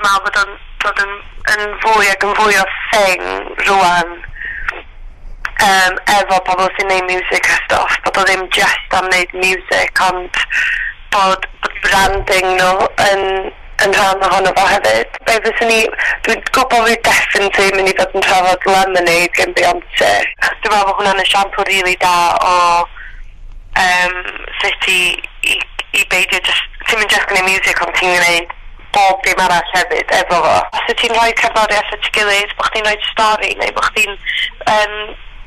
dwi'n meddwl bod o'n dod yn, yn fwy ac yn fwy o thing rwan um, efo pobl sy'n neud music a stuff, bod o ddim just am neud music, ond bod, bod branding nhw yn, yn rhan ohono fo hefyd. Be fyswn ni, dwi'n gwybod fi definitely mynd i fod yn trafod Lemonade gen Beyonce. Dwi'n meddwl bod hwnna'n esiampl rili really da o um, sut i, i, i beidio just, ti'n mynd just gwneud music ond ti'n gwneud bob dim arall hefyd efo fo. Os ydych chi'n rhoi cerddoriaeth at y gilydd, bod chdi'n rhoi stori neu bod chdi'n um,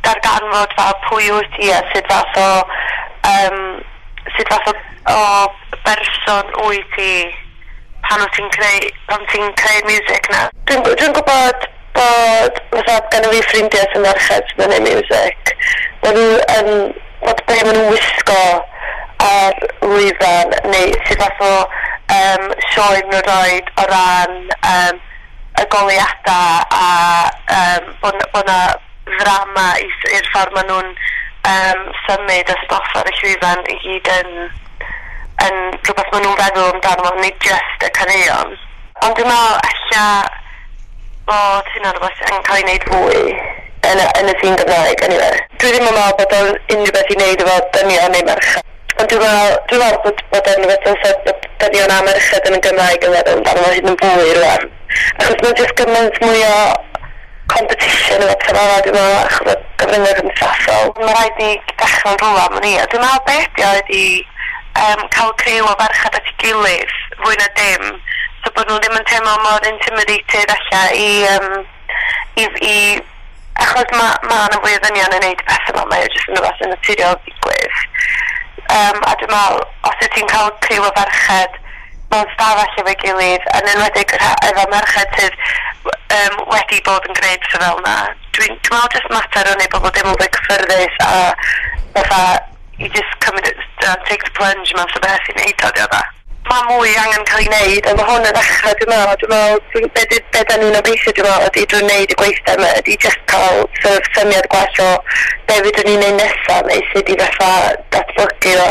darganfod fel pwy wyt ti a sut fath o um, sut fath o, o berson wyt ti pan wyt ti'n creu, pan ti'n creu music na. Dwi'n dwi gwybod bod fatha gan fi ffrindiau sy'n merched sy'n gwneud music. Mae nhw yn, um, bod be maen nhw'n wisgo ar lwyfan neu sut fath o um, sioe nhw roed o ran um, y goliadau a um, bod, yna ddrama i'r ffordd maen nhw'n um, symud y stoff ar y llwyfan i gyd yn, yn rhywbeth maen nhw'n feddwl amdano, nid just y caneuon. Ond dwi'n meddwl ella bod hynna rhywbeth yn cael ei wneud fwy yn y, yn y ddyn Gymraeg, anyway. Dwi ddim yn meddwl bod o'n unrhyw beth i wneud efo dynion neu merched. Ond dwi'n meddwl, dwi'n meddwl bod, bod o'n rhywbeth yn sefydlu ystadion am erchyd yn y Gymraeg yn meddwl amdano fo hyd yn fwy rwan. Achos mae'n jyst gymaint mwy o competition efo pethau fel dwi'n meddwl, achos y gyfryngau cymdeithasol. Mae rhaid i dechrau'n rhywle am ni, a dwi'n meddwl beth ydi oedd um, cael criw o ferched at ei gilydd fwy na dim, so bod nhw ddim yn teimlo mor intimidated allan i, um, i, i achos mae ma yna fwy o ddynion yn neud pethau fel mae jyst yn rhywbeth yn naturiol Um, a dwi'n meddwl, os wyt ti'n cael criw o ferched mewn stafell efo'i gilydd, yn enwedig efo merched sydd um, wedi bod yn gwneud sy'n fel yna. dwi'n dwi meddwl jyst mater o'n ei bobl ddim yn fwy cyffyrddus a fatha, you just come and take the plunge mewn sy'n beth i'n neud, o, diolch ma mwy angen cael ei wneud, a mae hwn yn ddechrau, dwi'n meddwl, dwi'n meddwl, be, be, be da ni'n obeithio, dwi'n meddwl, ydy drwy'n wneud y gweithio yma, ydy jyst cael sort of, syniad gwell o be fydden ni'n neud nesaf, neu sydd i fatha datblygu o